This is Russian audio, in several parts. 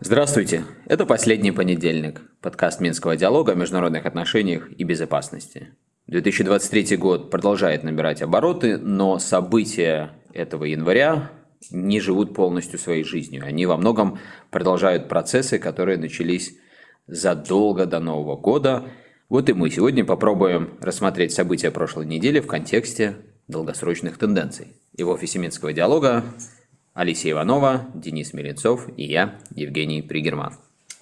Здравствуйте! Это последний понедельник, подкаст Минского диалога о международных отношениях и безопасности. 2023 год продолжает набирать обороты, но события этого января не живут полностью своей жизнью. Они во многом продолжают процессы, которые начались задолго до Нового года. Вот и мы сегодня попробуем рассмотреть события прошлой недели в контексте долгосрочных тенденций. И в офисе Минского диалога Алисия Иванова, Денис Мельницов и я, Евгений Пригерман.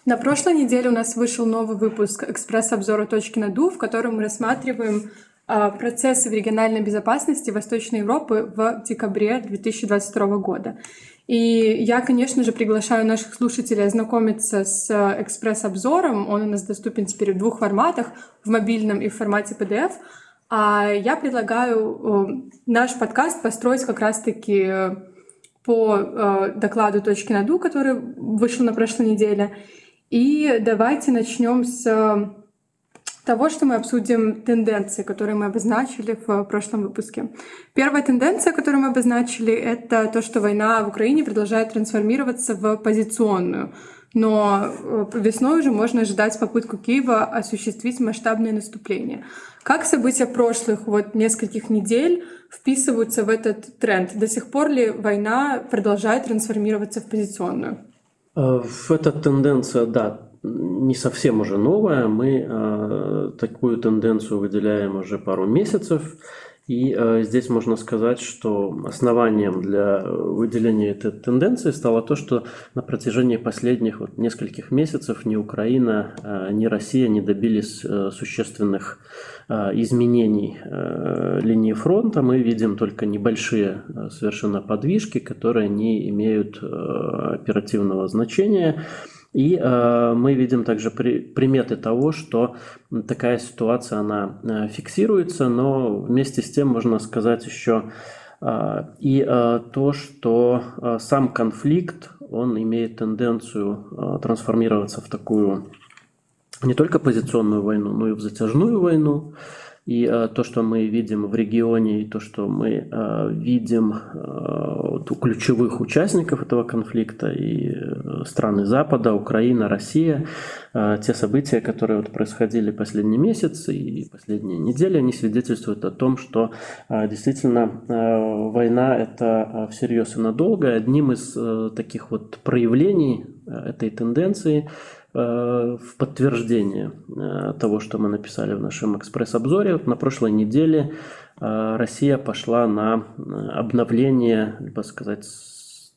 На прошлой неделе у нас вышел новый выпуск экспресс-обзора «Точки над «У», в котором мы рассматриваем а, процессы в региональной безопасности Восточной Европы в декабре 2022 года. И я, конечно же, приглашаю наших слушателей ознакомиться с экспресс-обзором. Он у нас доступен теперь в двух форматах, в мобильном и в формате PDF. А я предлагаю наш подкаст построить как раз-таки по э, докладу «Точки над «У», который вышел на прошлой неделе. И давайте начнем с э, того, что мы обсудим тенденции, которые мы обозначили в прошлом выпуске. Первая тенденция, которую мы обозначили, это то, что война в Украине продолжает трансформироваться в позиционную. Но э, весной уже можно ожидать попытку Киева осуществить масштабное наступление. Как события прошлых вот нескольких недель вписываются в этот тренд? До сих пор ли война продолжает трансформироваться в позиционную? Э, эта тенденция, да, не совсем уже новая. Мы э, такую тенденцию выделяем уже пару месяцев. И э, здесь можно сказать, что основанием для выделения этой тенденции стало то, что на протяжении последних вот нескольких месяцев ни Украина, э, ни Россия не добились э, существенных э, изменений э, линии фронта. Мы видим только небольшие э, совершенно подвижки, которые не имеют э, оперативного значения. И э, мы видим также при, приметы того, что такая ситуация, она э, фиксируется, но вместе с тем можно сказать еще э, и э, то, что э, сам конфликт, он имеет тенденцию э, трансформироваться в такую не только позиционную войну, но и в затяжную войну. И э, то, что мы видим в регионе, и то, что мы э, видим э, у ключевых участников этого конфликта, и страны Запада, Украина, Россия, те события, которые вот происходили последние месяцы и последние недели, они свидетельствуют о том, что действительно война это всерьез и надолго. Одним из таких вот проявлений этой тенденции в подтверждение э, того, что мы написали в нашем экспресс-обзоре. На прошлой неделе э, Россия пошла на обновление, либо сказать,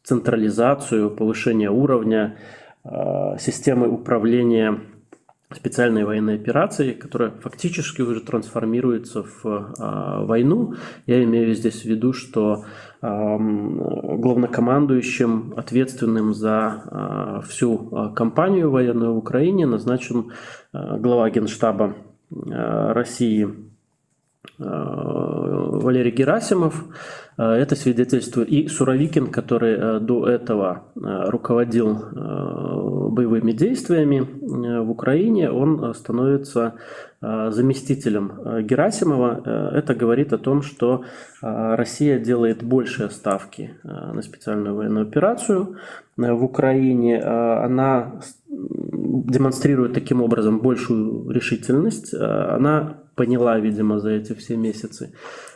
централизацию, повышение уровня системы управления специальной военной операции, которая фактически уже трансформируется в э, войну. Я имею здесь в виду, что э, главнокомандующим, ответственным за э, всю кампанию военную в Украине, назначен э, глава Генштаба э, России Валерий Герасимов. Это свидетельствует и Суровикин, который до этого руководил боевыми действиями э, в Украине, он становится э, заместителем э, Герасимова. Это говорит о том, что Россия делает большие ставки на специальную военную операцию в Украине. Она демонстрирует таким образом большую решительность. Она поняла, видимо, за эти все месяцы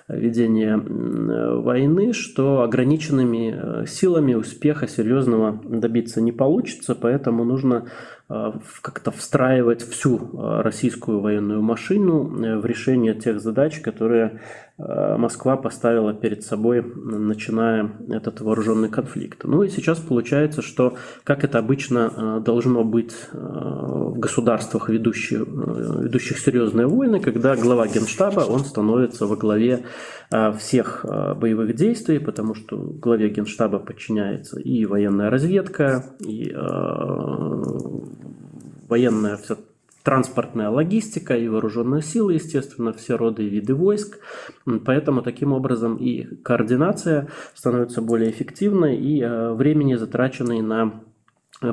ведения войны, что ограниченными силами успеха серьезного добиться не получится, поэтому нужно Э, как-то встраивать всю э, российскую военную машину э, в решение тех задач, которые Москва поставила перед собой, начиная этот вооруженный конфликт. Ну и сейчас получается, что, как это обычно должно быть в государствах, ведущих, ведущих серьезные войны, когда глава генштаба, он становится во главе всех боевых действий, потому что главе генштаба подчиняется и военная разведка, и военная вся транспортная логистика и вооруженные силы, естественно, все роды и виды войск. Поэтому таким образом и координация становится более эффективной, и э, времени, затраченной на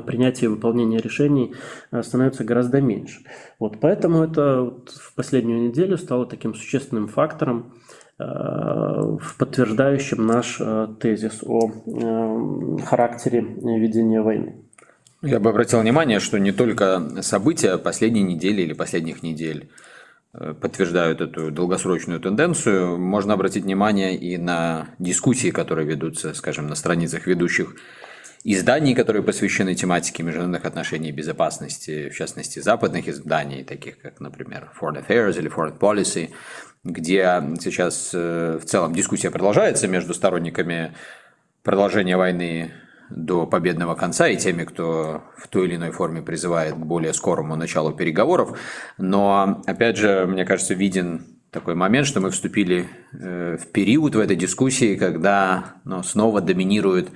принятия и выполнения решений становится гораздо меньше. Вот поэтому это вот в последнюю неделю стало таким существенным фактором, подтверждающим наш тезис о характере ведения войны. Я бы обратил внимание, что не только события последней недели или последних недель э, подтверждают эту долгосрочную тенденцию, можно обратить внимание и на дискуссии, которые ведутся, скажем, на страницах ведущих изданий, которые посвящены тематике международных отношений и безопасности, в частности, западных изданий, таких как, например, Foreign Affairs или Foreign Policy, где сейчас э, в целом дискуссия продолжается между сторонниками продолжения войны до победного конца и теми, кто в той или иной форме призывает к более скорому началу переговоров. Но, опять же, мне кажется, виден такой момент, что мы вступили э, в период в этой дискуссии, когда ну, снова доминирует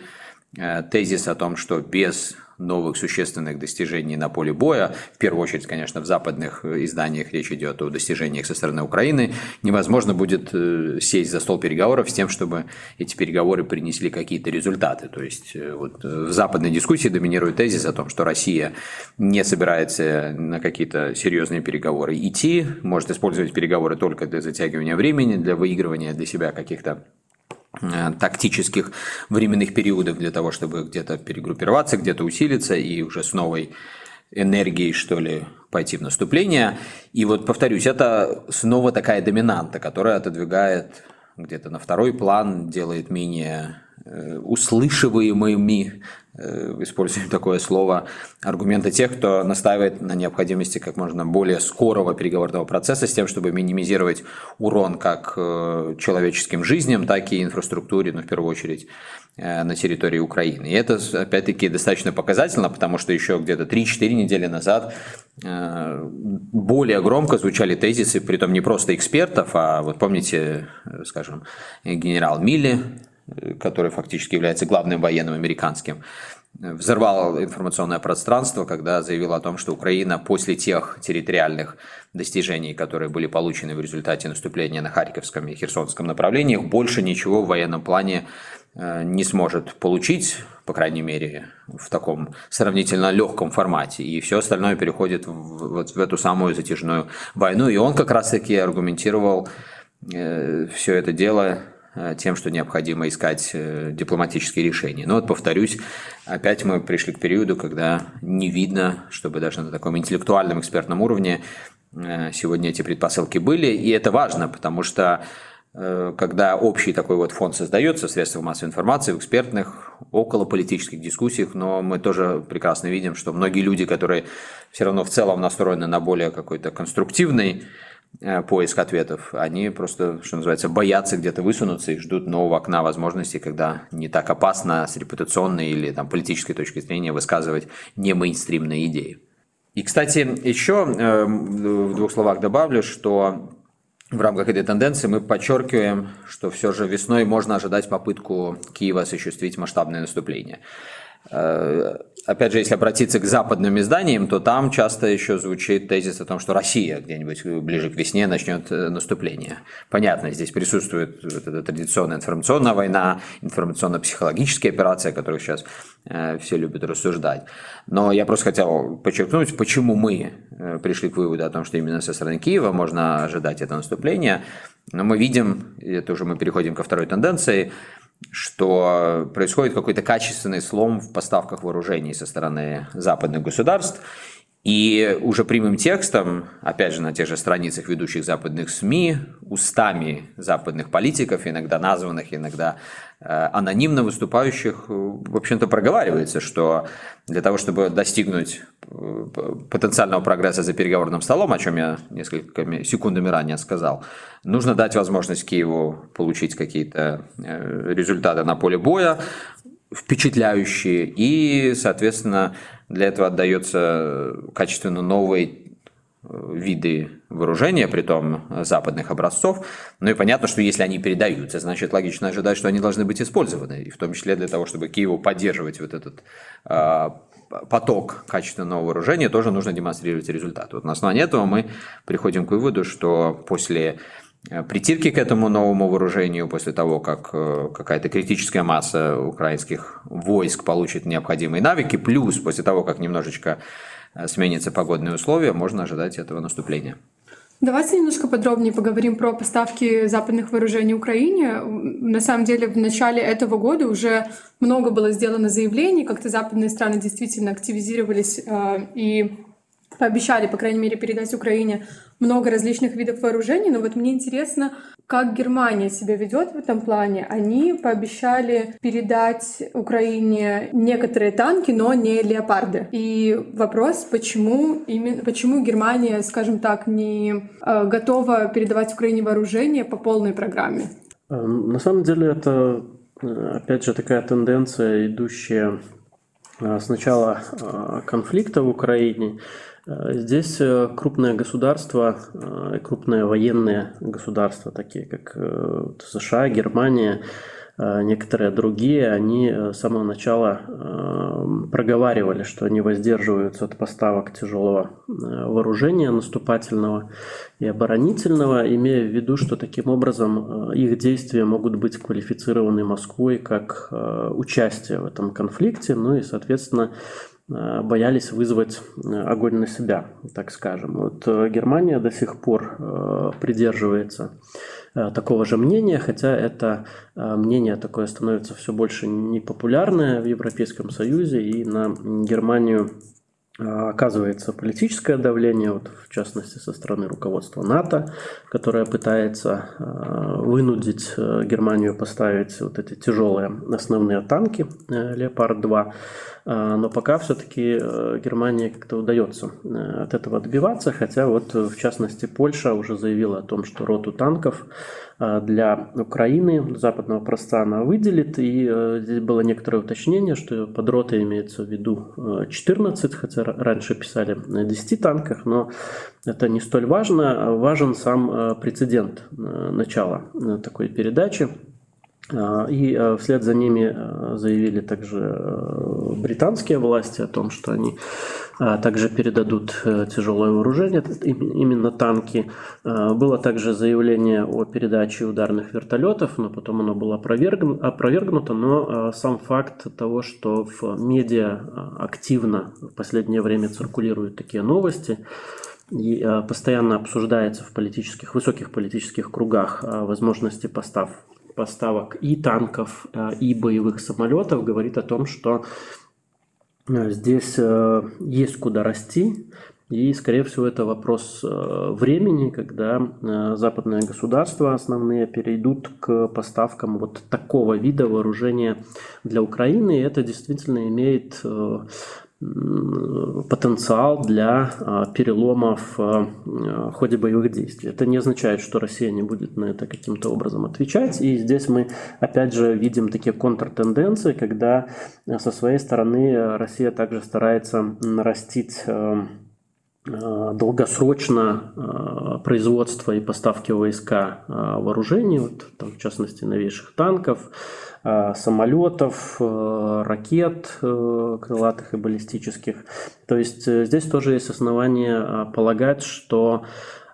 э, тезис о том, что без новых существенных достижений на поле боя. В первую очередь, конечно, в западных э, изданиях речь идет о достижениях со стороны Украины. Невозможно будет э, сесть за стол переговоров с тем, чтобы эти переговоры принесли какие-то результаты. То есть э, вот в западной дискуссии доминирует тезис о том, что Россия не собирается на какие-то серьезные переговоры идти, может использовать переговоры только для затягивания времени, для выигрывания для себя каких-то тактических временных периодов для того, чтобы где-то перегруппироваться, где-то усилиться и уже с новой энергией, что ли, пойти в наступление. И вот, повторюсь, это снова такая доминанта, которая отодвигает где-то на второй план, делает менее э, услышиваемыми Э, используем такое слово, аргументы тех, кто настаивает на необходимости как можно более скорого переговорного процесса с тем, чтобы минимизировать урон как э, человеческим жизням, так и инфраструктуре, ну, в первую очередь, э, на территории Украины. И это, опять-таки, достаточно показательно, потому что еще где-то 3-4 недели назад более громко звучали тезисы, при том не просто экспертов, а вот помните, скажем, генерал Милли, который фактически является главным военным американским, взорвал информационное пространство, когда заявил о том, что Украина после тех территориальных достижений, которые были получены в результате наступления на Харьковском и Херсонском направлениях, больше ничего в военном плане э, не сможет получить, по крайней мере, в таком сравнительно легком формате. И все остальное переходит в, вот в эту самую затяжную войну. И он как раз-таки аргументировал э, все это дело тем, что необходимо искать э, дипломатические решения. Но вот повторюсь, опять мы пришли к периоду, когда не видно, чтобы даже на таком интеллектуальном экспертном уровне э, сегодня эти предпосылки были. И это важно, потому что когда общий такой вот фонд создается в средствах массовой информации, в экспертных, около политических дискуссиях, но мы тоже прекрасно видим, что многие люди, которые все равно в целом настроены на более какой-то конструктивный Э, поиск ответов. Они просто, что называется, боятся где-то высунуться и ждут нового окна возможностей, когда не так опасно с репутационной или там, политической точки зрения высказывать не мейнстримные идеи. И, кстати, еще э, в двух словах добавлю, что в рамках этой тенденции мы подчеркиваем, что все же весной можно ожидать попытку Киева осуществить масштабное наступление. Э, опять же, если обратиться к западным изданиям, то там часто еще звучит тезис о том, что Россия где-нибудь ближе к весне начнет э, наступление. Понятно, здесь присутствует вот эта традиционная информационная война, информационно-психологические операции, о которых сейчас э, все любят рассуждать. Но я просто хотел подчеркнуть, почему мы пришли к выводу о том, что именно со стороны Киева можно ожидать это наступление. Но мы видим, это уже мы переходим ко второй тенденции, что происходит какой-то качественный слом в поставках вооружений со стороны западных государств, и уже прямым текстом, опять же на тех же страницах ведущих западных СМИ, устами западных политиков, иногда названных, иногда э, анонимно выступающих, э, в общем-то проговаривается, что для того, чтобы достигнуть э, потенциального прогресса за переговорным столом, о чем я несколько секундами ранее сказал, нужно дать возможность Киеву получить какие-то результаты на поле боя, впечатляющие, и, соответственно, для этого отдается качественно новые э, виды вооружения, при том западных образцов. Ну и понятно, что если они передаются, значит логично ожидать, что они должны быть использованы, и в том числе для того, чтобы Киеву поддерживать вот этот э, поток качественного вооружения, тоже нужно демонстрировать результат. Вот на основании этого мы приходим к выводу, что после притирки к этому новому вооружению после того, как какая-то критическая масса украинских войск получит необходимые навыки, плюс после того, как немножечко сменятся погодные условия, можно ожидать этого наступления. Давайте немножко подробнее поговорим про поставки западных вооружений Украине. На самом деле, в начале этого года уже много было сделано заявлений, как-то западные страны действительно активизировались э, и пообещали, по крайней мере, передать Украине много различных видов вооружений. Но вот мне интересно, как Германия себя ведет в этом плане. Они пообещали передать Украине некоторые танки, но не леопарды. И вопрос, почему именно, почему Германия, скажем так, не э, готова передавать Украине вооружение по полной программе? Э, на самом деле это, э, опять же, такая тенденция, идущая с начала конфликта в Украине. Э, здесь э, крупные государства, э, крупные военные государства, такие как США, Германия, некоторые другие, они с самого начала проговаривали, что они воздерживаются от поставок тяжелого вооружения наступательного и оборонительного, имея в виду, что таким образом их действия могут быть квалифицированы Москвой как участие в этом конфликте, ну и, соответственно, Э, боялись вызвать э, огонь на себя, так скажем. Вот э, Германия до сих пор придерживается такого же мнения, хотя это мнение такое становится все больше непопулярное в Европейском Союзе, и на Германию оказывается политическое давление, вот в частности со стороны руководства НАТО, которое пытается вынудить Германию поставить вот эти тяжелые основные танки Леопард-2. А, но пока все-таки э, Германии как-то удается э, от этого отбиваться, хотя вот в частности Польша уже заявила о том, что роту танков э, для Украины западного проста она выделит, и здесь было некоторое уточнение, что под ротой имеется в виду 14, хотя раньше писали на 10 танках, но это не столь важно, важен сам прецедент начала такой передачи. А, и а, вслед за ними а, заявили также британские власти о том, что они также передадут э, тяжелое вооружение, именно танки. Было также заявление о передаче ударных вертолетов, но потом оно было опровергнуто. Но сам факт того, что в медиа активно в последнее время циркулируют такие новости, и постоянно обсуждается в политических, высоких политических кругах возможности постав поставок и танков, э, и боевых самолетов говорит о том, что э, здесь э, есть куда расти. И, скорее всего, это вопрос времени, когда западные государства основные перейдут к поставкам вот такого вида вооружения для Украины. И это действительно имеет потенциал для а, перелома в а, ходе боевых действий. Это не означает, что Россия не будет на это каким-то образом отвечать. И здесь мы опять же видим такие контртенденции, когда а, со своей стороны Россия также старается нарастить долгосрочно производство и поставки войска вооружений, вот, там, в частности новейших танков, самолетов, э, ракет э, крылатых и баллистических. То есть здесь тоже есть основания полагать, что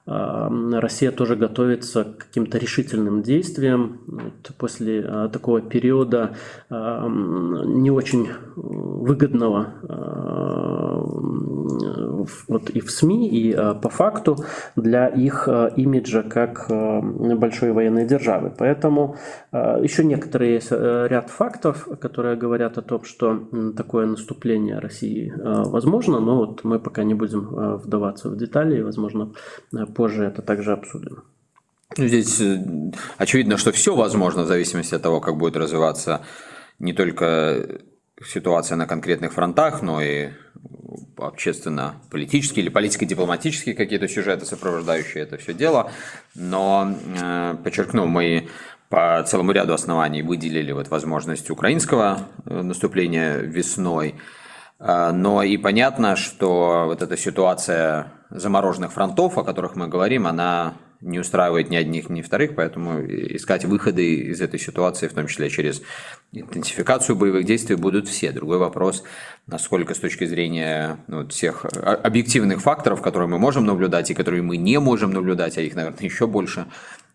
Россия тоже готовится к каким-то решительным действиям. Вот после такого периода не очень выгодного вот и в СМИ, и по факту для их имиджа как большой военной державы. Поэтому еще некоторые есть ряд фактов, которые говорят о том, что такое наступление России возможно, но вот мы пока не будем вдаваться в детали, и, возможно, позже это также обсудим. Ну, здесь э, очевидно, что все возможно в зависимости от того, как будет развиваться не только ситуация на конкретных фронтах, но и общественно-политические или политико-дипломатические какие-то сюжеты, сопровождающие это все дело. Но, э, подчеркну, мы по целому ряду оснований выделили вот возможность украинского э, наступления весной, но и понятно, что вот эта ситуация замороженных фронтов, о которых мы говорим, она не устраивает ни одних, ни вторых, поэтому искать выходы из этой ситуации, в том числе через интенсификацию боевых действий, будут все. Другой вопрос, насколько с точки зрения ну, всех объективных факторов, которые мы можем наблюдать и которые мы не можем наблюдать, а их, наверное, еще больше,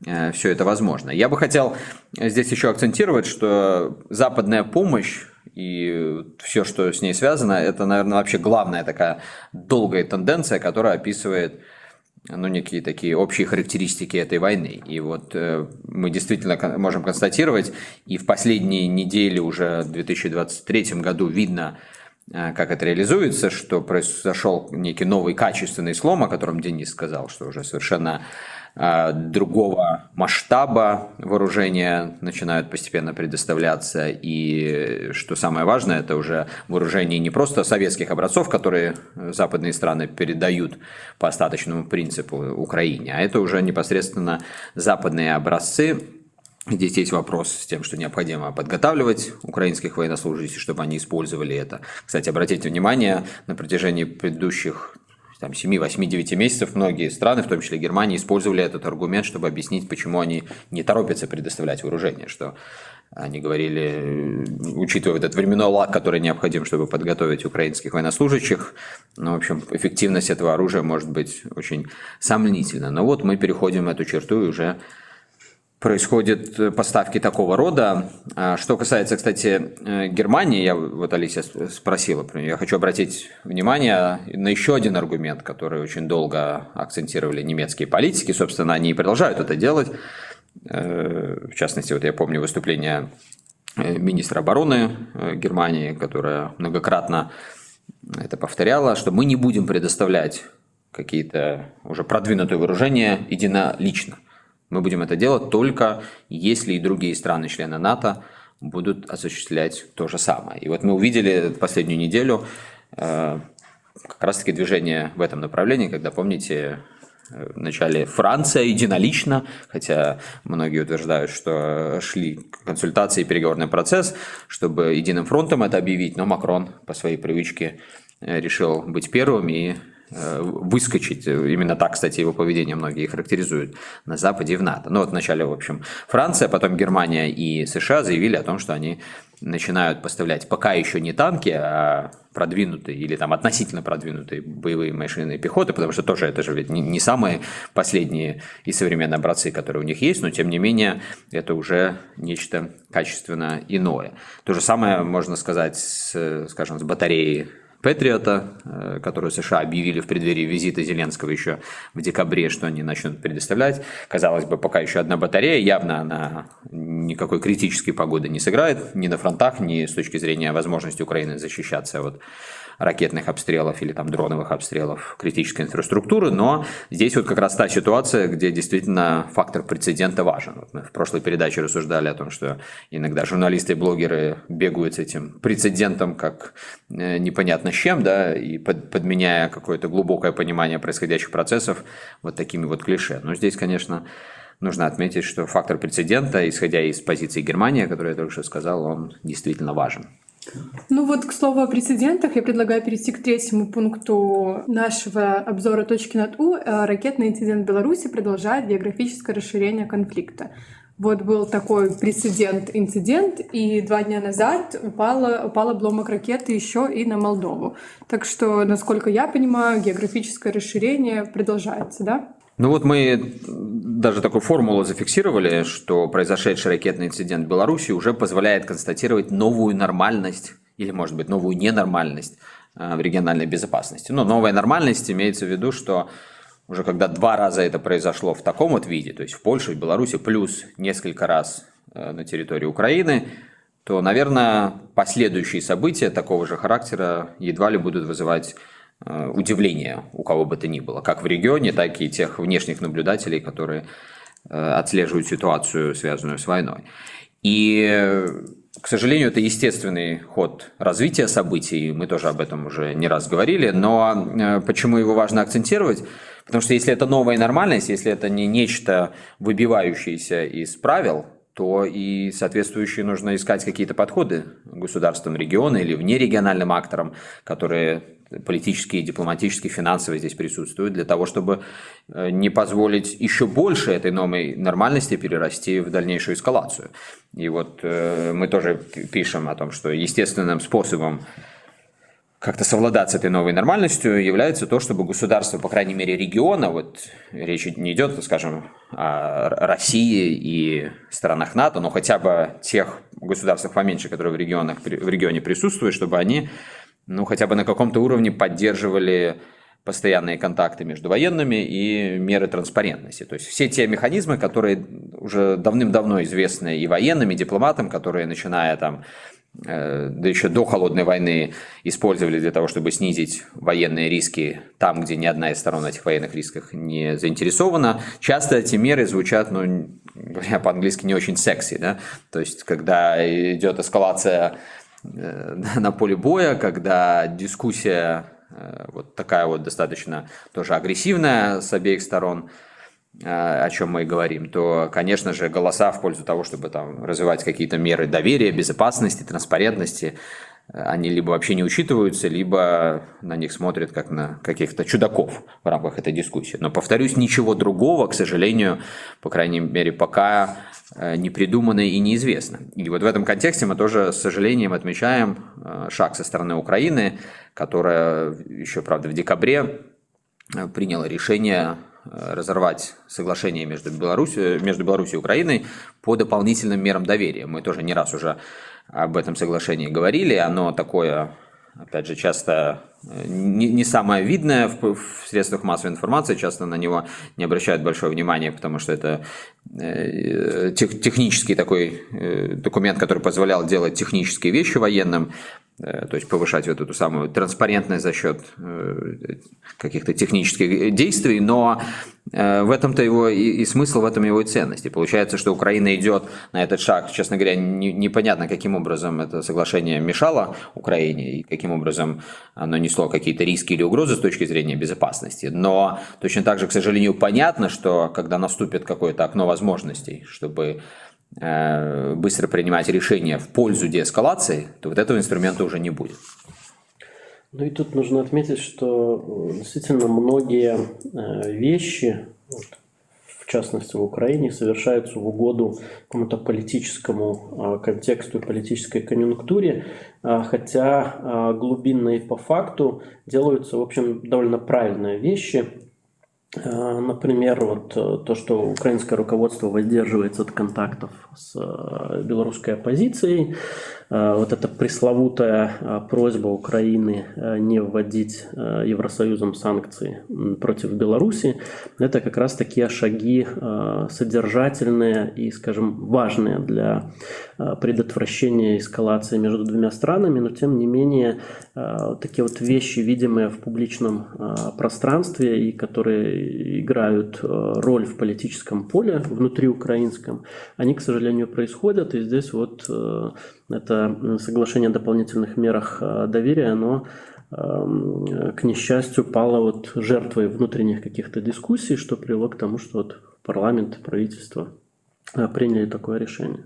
э, все это возможно. Я бы хотел здесь еще акцентировать, что западная помощь и все, что с ней связано, это, наверное, вообще главная такая долгая тенденция, которая описывает ну, некие такие общие характеристики этой войны. И вот э, мы действительно можем констатировать, и в последние недели уже в 2023 году видно, э, как это реализуется, что произошел некий новый качественный слом, о котором Денис сказал, что уже совершенно другого масштаба вооружения начинают постепенно предоставляться. И что самое важное, это уже вооружение не просто советских образцов, которые западные страны передают по остаточному принципу Украине, а это уже непосредственно западные образцы, Здесь есть вопрос с тем, что необходимо подготавливать украинских военнослужащих, чтобы они использовали это. Кстати, обратите внимание, на протяжении предыдущих там, 7, 8, 9 месяцев многие страны, в том числе Германия, использовали этот аргумент, чтобы объяснить, почему они не торопятся предоставлять вооружение, что они говорили, учитывая этот временной лаг, который необходим, чтобы подготовить украинских военнослужащих, ну, в общем, эффективность этого оружия может быть очень сомнительна. Но вот мы переходим эту черту и уже происходят э, поставки такого рода. А что касается, кстати, э, Германии, я вот Алисия спросила, я хочу обратить внимание на еще один аргумент, который очень долго акцентировали немецкие политики, собственно, они и продолжают это делать. Э, в частности, вот я помню выступление министра обороны Германии, которая многократно это повторяла, что мы не будем предоставлять какие-то уже продвинутые вооружения единолично. Мы будем это делать только если и другие страны-члены НАТО будут осуществлять то же самое. И вот мы увидели последнюю неделю э, как раз-таки движение в этом направлении, когда, помните, э, в начале Франция единолично, хотя многие утверждают, что шли консультации и переговорный процесс, чтобы единым фронтом это объявить, но Макрон по своей привычке э, решил быть первым и выскочить. Именно так, кстати, его поведение многие характеризуют на Западе и в НАТО. Ну вот вначале, в общем, Франция, потом Германия и США заявили о том, что они начинают поставлять пока еще не танки, а продвинутые или там относительно продвинутые боевые машины пехоты, потому что тоже это же ведь не, не самые последние и современные образцы, которые у них есть, но тем не менее это уже нечто качественно иное. То же самое можно сказать, с, скажем, с батареей Патриота, э, которую США объявили в преддверии визита Зеленского еще в декабре, что они начнут предоставлять. Казалось бы, пока еще одна батарея, явно она никакой критической погоды не сыграет ни на фронтах, ни с точки зрения возможности Украины защищаться от ракетных обстрелов или там дроновых обстрелов критической инфраструктуры, но здесь вот как раз та ситуация, где действительно фактор прецедента важен. Вот мы в прошлой передаче рассуждали о том, что иногда журналисты и блогеры бегают с этим прецедентом как э, непонятно с чем, да, и под, подменяя какое-то глубокое понимание происходящих процессов вот такими вот клише. Но здесь, конечно, нужно отметить, что фактор прецедента, исходя из позиции Германии, которую я только что сказал, он действительно важен. Ну вот, к слову о прецедентах, я предлагаю перейти к третьему пункту нашего обзора точки над У. Э, ракетный инцидент в Беларуси продолжает географическое расширение конфликта. Вот был такой прецедент-инцидент, и два дня назад упала, упал обломок ракеты еще и на Молдову. Так что, насколько я понимаю, географическое расширение продолжается, да? Ну вот мы даже такую формулу зафиксировали, что произошедший ракетный инцидент в Беларуси уже позволяет констатировать новую нормальность или, может быть, новую ненормальность э, в региональной безопасности. Но новая нормальность имеется в виду, что уже когда два раза это произошло в таком вот виде, то есть в Польше, в Беларуси, плюс несколько раз э, на территории Украины, то, наверное, последующие события такого же характера едва ли будут вызывать удивление у кого бы то ни было, как в регионе, так и тех внешних наблюдателей, которые э, отслеживают ситуацию, связанную с войной. И, к сожалению, это естественный ход развития событий, мы тоже об этом уже не раз говорили, но э, почему его важно акцентировать? Потому что если это новая нормальность, если это не нечто выбивающееся из правил, то и соответствующие нужно искать какие-то подходы государствам региона или внерегиональным акторам, которые политические, дипломатические, финансовые здесь присутствуют, для того, чтобы э, не позволить еще больше этой новой нормальности перерасти в дальнейшую эскалацию. И вот э, мы тоже пишем о том, что естественным способом как-то совладать с этой новой нормальностью является то, чтобы государство, по крайней мере, региона, вот речь не идет, скажем, о России и странах НАТО, но хотя бы тех государствах поменьше, которые в, регионах, в регионе присутствуют, чтобы они, ну, хотя бы на каком-то уровне поддерживали постоянные контакты между военными и меры транспарентности. То есть все те механизмы, которые уже давным-давно известны и военным, и дипломатам, которые, начиная там Э, да еще до холодной войны использовали для того, чтобы снизить военные риски там, где ни одна из сторон этих военных рисках не заинтересована. Часто эти меры звучат, ну, говоря по-английски, не очень секси, да, то есть когда идет эскалация на поле боя, когда дискуссия э, вот такая вот достаточно тоже агрессивная с обеих сторон, о чем мы и говорим, то, конечно же, голоса в пользу того, чтобы там развивать какие-то меры доверия, безопасности, транспарентности, они либо вообще не учитываются, либо на них смотрят как на каких-то чудаков в рамках этой дискуссии. Но, повторюсь, ничего другого, к сожалению, по крайней мере, пока э, не придумано и неизвестно. И вот в этом контексте мы тоже с сожалением отмечаем э, шаг со стороны Украины, которая еще, правда, в декабре э, приняла решение разорвать соглашение между Беларусью, между Беларусью и Украиной по дополнительным мерам доверия. Мы тоже не раз уже об этом соглашении говорили. Оно такое, опять же, часто э, не, не самое видное в, в средствах массовой информации, часто на него не обращают большое внимание, потому что это тех, технический такой э, документ, который позволял делать технические вещи военным, Э, то есть повышать вот эту самую транспарентность за счет э, каких-то технических действий, но э, в этом-то его и, и смысл, в этом его и ценность. И получается, что Украина идет на этот шаг, честно говоря, не, непонятно, каким образом это соглашение мешало Украине и каким образом оно несло какие-то риски или угрозы с точки зрения безопасности. Но точно так же, к сожалению, понятно, что когда наступит какое-то окно возможностей, чтобы Э, быстро принимать решения в пользу деэскалации, то вот этого инструмента уже не будет. Ну и тут нужно отметить, что э, действительно многие э, вещи, в частности в Украине, совершаются в угоду какому-то политическому контексту и политической конъюнктуре, хотя глубинно и по факту делаются, в общем, довольно правильные вещи – например, вот э, то, что украинское руководство воздерживается от контактов с э, белорусской оппозицией, Э, вот эта пресловутая э, просьба Украины э, не вводить Евросоюзом санкции против Беларуси, это как раз такие шаги содержательные и, скажем, важные для предотвращения эскалации между двумя странами, но тем не менее такие вот вещи, видимые в публичном пространстве и которые играют роль в политическом поле внутри украинском, они, к сожалению, происходят, и здесь вот это соглашение о дополнительных мерах э, доверия, оно эм, к несчастью, пало вот жертвой внутренних каких-то дискуссий, что привело к тому, что вот парламент, правительство э, приняли такое решение.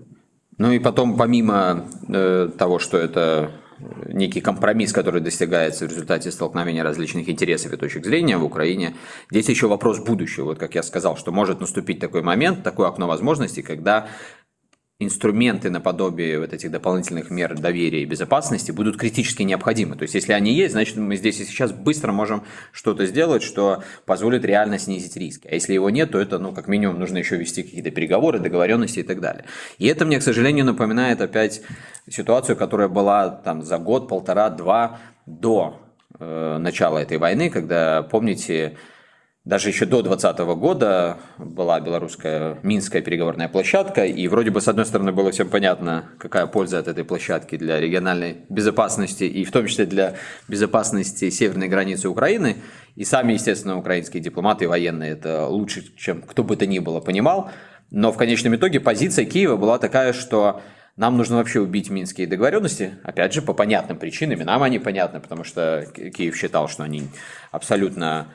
Ну и потом, помимо э, того, что это некий компромисс, который достигается в результате столкновения различных интересов и точек зрения в Украине, здесь еще вопрос будущего. Вот как я сказал, что может наступить такой момент, такое окно возможностей, когда инструменты наподобие вот этих дополнительных мер доверия и безопасности будут критически необходимы. То есть, если они есть, значит, мы здесь и сейчас быстро можем что-то сделать, что позволит реально снизить риски. А если его нет, то это, ну, как минимум, нужно еще вести какие-то переговоры, договоренности и так далее. И это мне, к сожалению, напоминает опять ситуацию, которая была там за год, полтора, два до э, начала этой войны, когда, помните, даже еще до 2020 года была белорусская Минская переговорная площадка, и вроде бы, с одной стороны, было всем понятно, какая польза от этой площадки для региональной безопасности, и в том числе для безопасности северной границы Украины, и сами, естественно, украинские дипломаты и военные это лучше, чем кто бы то ни было, понимал, но в конечном итоге позиция Киева была такая, что нам нужно вообще убить минские договоренности, опять же, по понятным причинам, и нам они понятны, потому что Киев считал, что они абсолютно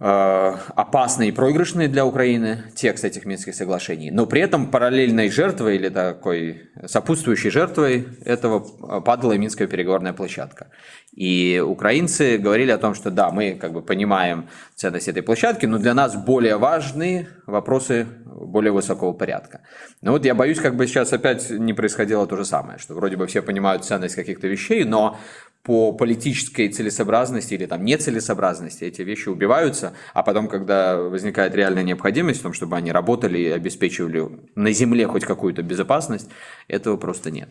опасные и проигрышные для Украины текст этих Минских соглашений, но при этом параллельной жертвой или такой сопутствующей жертвой этого падала и Минская переговорная площадка. И украинцы говорили о том, что да, мы как бы понимаем ценность этой площадки, но для нас более важны вопросы более высокого порядка. Но вот я боюсь, как бы сейчас опять не происходило то же самое, что вроде бы все понимают ценность каких-то вещей, но по политической целесообразности или там нецелесообразности эти вещи убиваются, а потом, когда возникает реальная необходимость в том, чтобы они работали и обеспечивали на земле хоть какую-то безопасность, этого просто нет.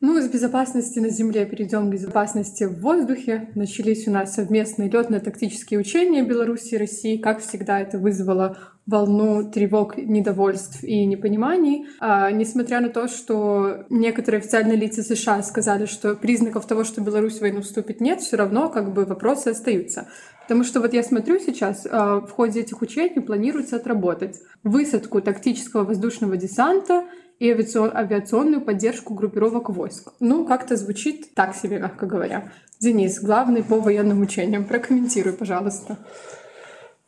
Ну, из безопасности на земле перейдем к безопасности в воздухе. Начались у нас совместные летно-тактические учения Беларуси и России. Как всегда, это вызвало волну тревог, недовольств и непониманий. А, несмотря на то, что некоторые официальные лица США сказали, что признаков того, что Беларусь в войну вступит, нет, все равно как бы вопросы остаются. Потому что вот я смотрю сейчас, а, в ходе этих учений планируется отработать высадку тактического воздушного десанта и авиационную поддержку группировок войск. Ну, как-то звучит так себе, мягко говоря. Денис, главный по военным учениям. Прокомментируй, пожалуйста.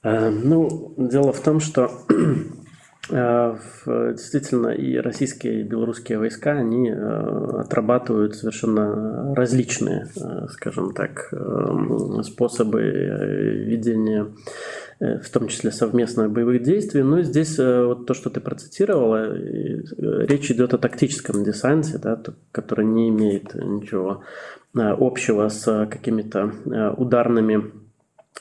Э, ну, дело в том, что действительно и российские, и белорусские войска, они э, отрабатывают совершенно различные, скажем так, способы ведения Э, в том числе совместных боевых действий. Но здесь э, вот то, что ты процитировала, э, речь идет о тактическом десанте, да, который не имеет ничего общего с какими-то ударными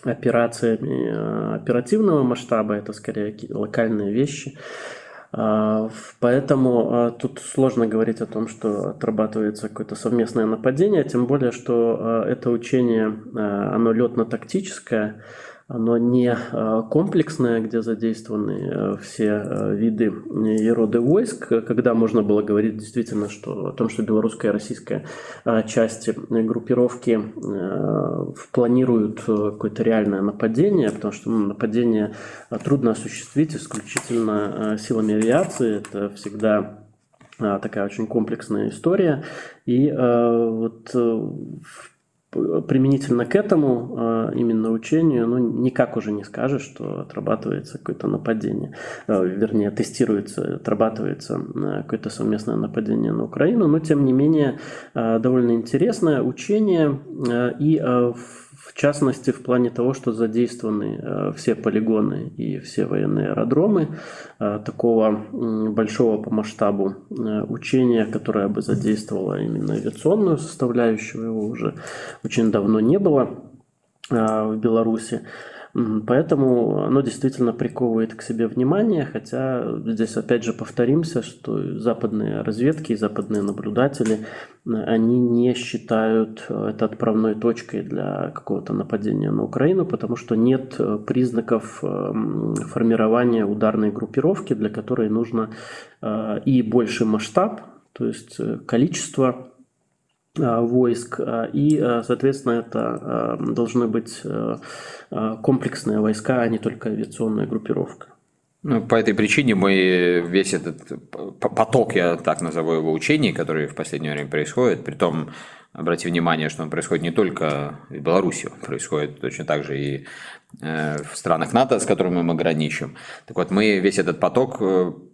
операциями оперативного масштаба, это скорее локальные вещи. Поэтому тут сложно говорить о том, что отрабатывается какое-то совместное нападение, тем более, что это учение, оно летно-тактическое, оно не э, комплексное, где задействованы э, все э, виды и роды войск, когда можно было говорить действительно что, о том, что белорусская и российская части группировки планируют какое-то реальное нападение, потому что ну, нападение трудно осуществить исключительно силами авиации. Это всегда такая очень комплексная история. И вот в применительно к этому а, именно учению, ну, никак уже не скажешь, что отрабатывается какое-то нападение, а, вернее, тестируется, отрабатывается а, какое-то совместное нападение на Украину, но, тем не менее, довольно интересное учение, и в в частности, в плане того, что задействованы э, все полигоны и все военные аэродромы э, такого большого по масштабу э, учения, которое бы задействовало именно авиационную составляющую, его уже очень давно не было в Беларуси. Поэтому оно действительно приковывает к себе внимание, хотя здесь опять же повторимся, что западные разведки и западные наблюдатели, они не считают это отправной точкой для какого-то нападения на Украину, потому что нет признаков формирования ударной группировки, для которой нужно э, и больший масштаб, то есть э, количество Э, войск, э, и, э, соответственно, это должны быть комплексные войска, а не только авиационная группировка. Ну, по этой причине мы весь этот поток, я так назову его, учений, который в последнее время происходит, при том, обрати внимание, что он происходит не только в Беларуси, он происходит точно так же и в странах НАТО, с которыми мы граничим. Так вот, мы весь этот поток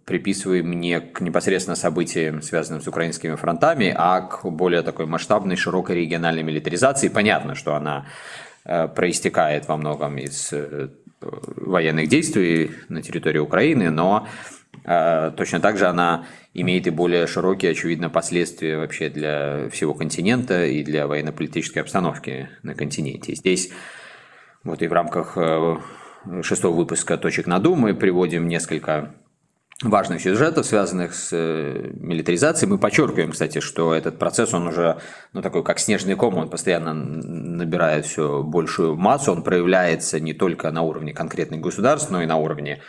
приписываем не к непосредственно событиям, связанным с украинскими фронтами, а к более такой масштабной, широкой региональной милитаризации. Понятно, что она э, проистекает во многом из э, военных действий на территории Украины, но э, точно так же она имеет и более широкие, очевидно, последствия вообще для всего континента и для военно-политической обстановки на континенте. Здесь вот и в рамках шестого выпуска «Точек на Ду» мы приводим несколько важных сюжетов, связанных с э, милитаризацией. Мы подчеркиваем, кстати, что этот процесс, он уже, ну, такой, как снежный ком, он постоянно набирает все большую массу, он проявляется не только на уровне конкретных государств, но и на уровне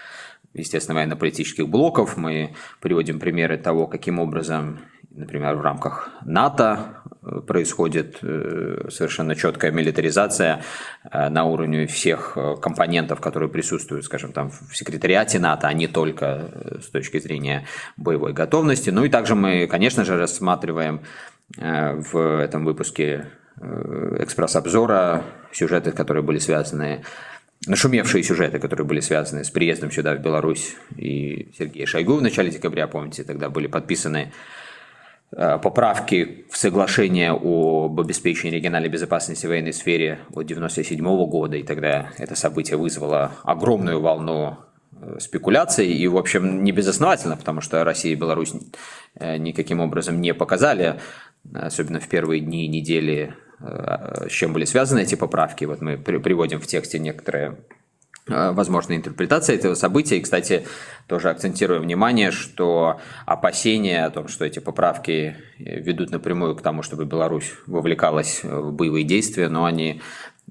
естественно, военно-политических блоков. Мы приводим примеры того, каким образом например, в рамках НАТО э, происходит э, совершенно четкая милитаризация э, на уровне всех компонентов, которые присутствуют, скажем, там в секретариате НАТО, а не только с точки зрения боевой готовности. Ну и также мы, конечно же, рассматриваем в этом выпуске экспресс-обзора сюжеты, которые были связаны нашумевшие сюжеты, которые были связаны с приездом сюда, в Беларусь, и Сергея Шойгу в начале декабря, помните, тогда были подписаны э, поправки в соглашение об обеспечении региональной безопасности в военной сфере от 1997 года, и тогда это событие вызвало огромную волну э, спекуляций, и, в общем, не безосновательно, потому что Россия и Беларусь э, никаким образом не показали, особенно в первые дни и недели с чем были связаны эти поправки. Вот мы приводим в тексте некоторые э, возможные интерпретации этого события. И, кстати, тоже акцентируем внимание, что опасения о том, что эти поправки ведут напрямую к тому, чтобы Беларусь вовлекалась в боевые действия, но они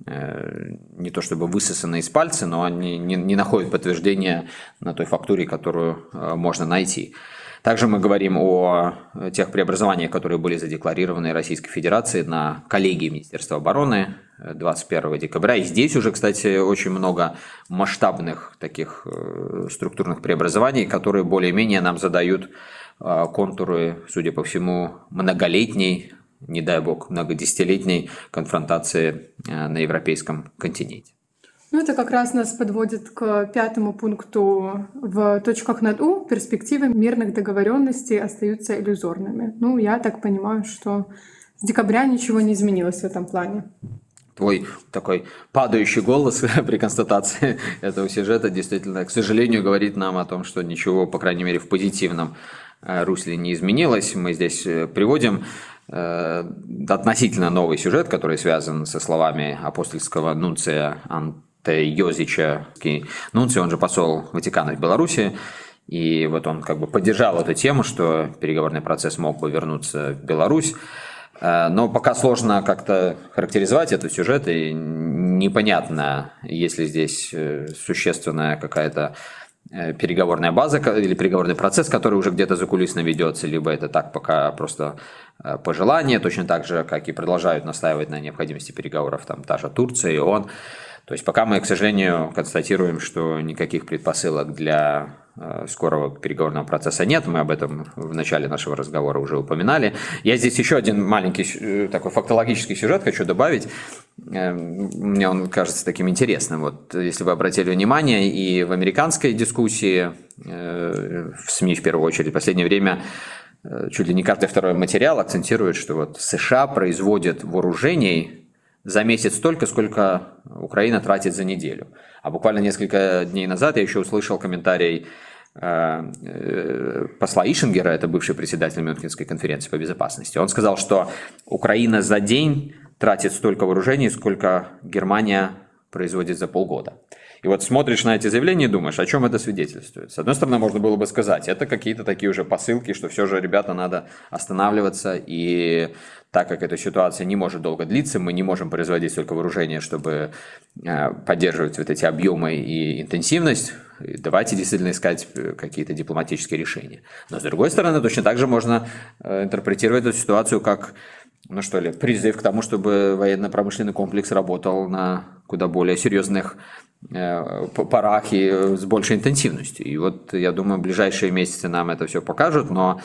э, не то чтобы высосаны из пальца, но они не, не находят подтверждения на той фактуре, которую э, можно найти. Также мы говорим о тех преобразованиях, которые были задекларированы Российской Федерацией на коллегии Министерства обороны 21 декабря. И здесь уже, кстати, очень много масштабных таких э, структурных преобразований, которые более-менее нам задают э, контуры, судя по всему, многолетней, не дай бог, многодесятилетней конфронтации э, на европейском континенте. Ну, это как раз нас подводит к пятому пункту в точках над «у». Перспективы мирных договоренностей остаются иллюзорными. Ну, я так понимаю, что с декабря ничего не изменилось в этом плане. Твой такой падающий голос при констатации этого сюжета действительно, к сожалению, говорит нам о том, что ничего, по крайней мере, в позитивном э, русле не изменилось. Мы здесь э, приводим э, относительно новый сюжет, который связан со словами апостольского нунция Ан Йозича, Нунци, он же посол Ватикана в Беларуси, и вот он как бы поддержал эту тему, что переговорный процесс мог бы вернуться в Беларусь. Э, но пока сложно как-то характеризовать этот сюжет, и непонятно, есть ли здесь э, существенная какая-то э, переговорная база или переговорный процесс, который уже где-то закулисно ведется, либо это так пока просто пожелание, точно так же, как и продолжают настаивать на необходимости переговоров там та же Турция и он. То есть пока мы, к сожалению, констатируем, что никаких предпосылок для э, скорого переговорного процесса нет. Мы об этом в начале нашего разговора уже упоминали. Я здесь еще один маленький э, такой фактологический сюжет хочу добавить. Э, мне он кажется таким интересным. Вот если вы обратили внимание, и в американской дискуссии, в СМИ в первую очередь, в последнее время чуть ли не каждый второй материал акцентирует, что вот США производят вооружений за месяц столько, сколько Украина тратит за неделю. А буквально несколько дней назад я еще услышал комментарий э, э, посла Ишингера, это бывший председатель Мюнхенской конференции по безопасности. Он сказал, что Украина за день тратит столько вооружений, сколько Германия производит за полгода. И вот смотришь на эти заявления и думаешь, о чем это свидетельствует. С одной стороны, можно было бы сказать, это какие-то такие уже посылки, что все же, ребята, надо останавливаться. И так как эта ситуация не может долго длиться, мы не можем производить столько вооружения, чтобы э, поддерживать вот эти объемы и интенсивность. Давайте действительно искать э, какие-то дипломатические решения. Но с другой стороны, точно так же можно э, интерпретировать эту ситуацию как ну что ли, призыв к тому, чтобы военно-промышленный комплекс работал на куда более серьезных Э, парах и с большей интенсивностью. И вот я думаю, ближайшие месяцы нам это все покажут, но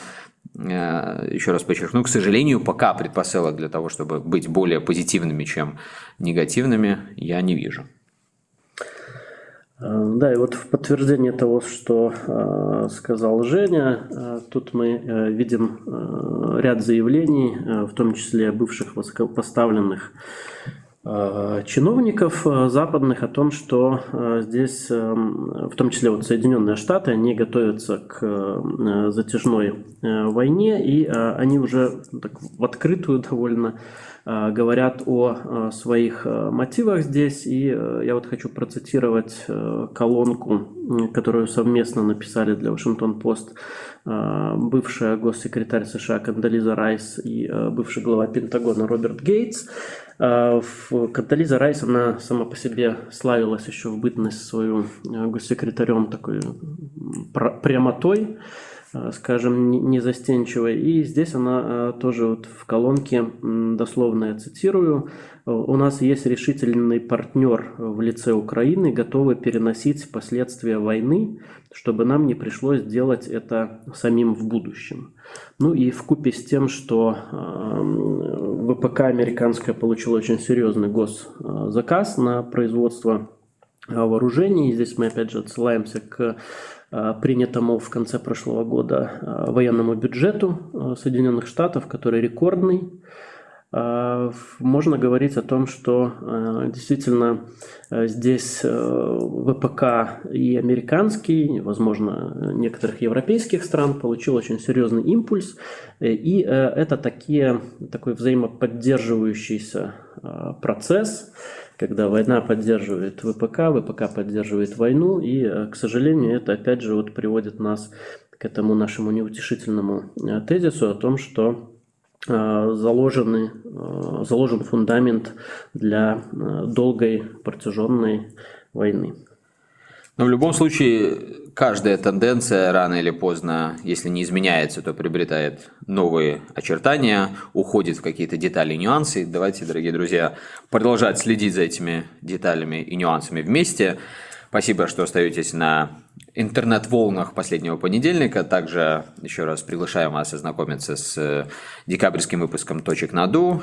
э, еще раз подчеркну, к сожалению, пока предпосылок для того, чтобы быть более позитивными, чем негативными, я не вижу. Э, да, и вот в подтверждение того, что э, сказал Женя, э, тут мы видим ряд заявлений, в том числе бывших высокопоставленных чиновников западных о том, что здесь, в том числе вот Соединенные Штаты, они готовятся к затяжной войне, и они уже так в открытую довольно говорят о своих мотивах здесь. И я вот хочу процитировать колонку, которую совместно написали для Вашингтон-Пост бывшая госсекретарь США Кандализа Райс и бывший глава Пентагона Роберт Гейтс. А, Катализа Райс, она сама по себе славилась еще в бытность свою э, госсекретарем такой прямотой, э, скажем, незастенчивой. И здесь она э, тоже вот в колонке, дословно я цитирую, у нас есть решительный партнер в лице Украины, готовый переносить последствия войны, чтобы нам не пришлось делать это самим в будущем. Ну и в купе с тем, что ВПК американская получила очень серьезный госзаказ на производство вооружений. Здесь мы опять же отсылаемся к принятому в конце прошлого года военному бюджету Соединенных Штатов, который рекордный. Можно говорить о том, что действительно здесь ВПК и американский, возможно, некоторых европейских стран получил очень серьезный импульс. И это такие, такой взаимоподдерживающийся процесс, когда война поддерживает ВПК, ВПК поддерживает войну, и, э, к сожалению, это опять же вот приводит нас к этому нашему неутешительному э, тезису о том, что э, заложены, заложен фундамент для долгой протяженной войны. Но в любом случае, каждая тенденция рано или поздно, если не изменяется, то приобретает новые очертания, уходит в какие-то детали и нюансы. Давайте, дорогие друзья, продолжать следить за этими деталями и нюансами вместе. Спасибо, что остаетесь на интернет-волнах последнего понедельника. Также еще раз приглашаем вас ознакомиться с декабрьским выпуском «Точек наду».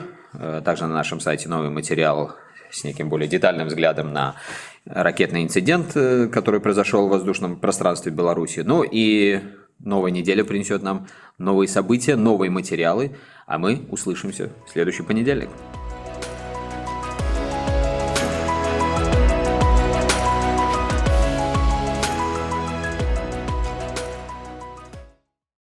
Также на нашем сайте новый материал с неким более детальным взглядом на ракетный инцидент, э, который произошел в воздушном пространстве Беларуси. Ну и новая неделя принесет нам новые события, новые материалы, а мы услышимся в следующий понедельник.